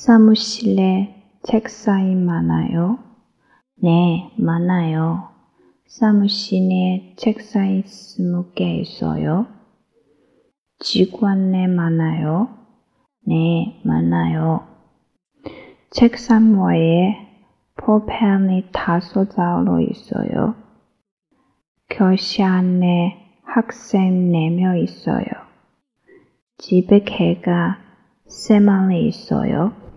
사무실에 책상이 많아요? 네, 많아요. 사무실에 책상이 스무 개 있어요? 직원에 많아요? 네, 많아요. 책상 위에 포펜이 다섯 자로 있어요. 교실 안에 학생 네 명 있어요. 집에 개가 세 마리 있어요.